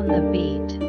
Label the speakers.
Speaker 1: on the beat.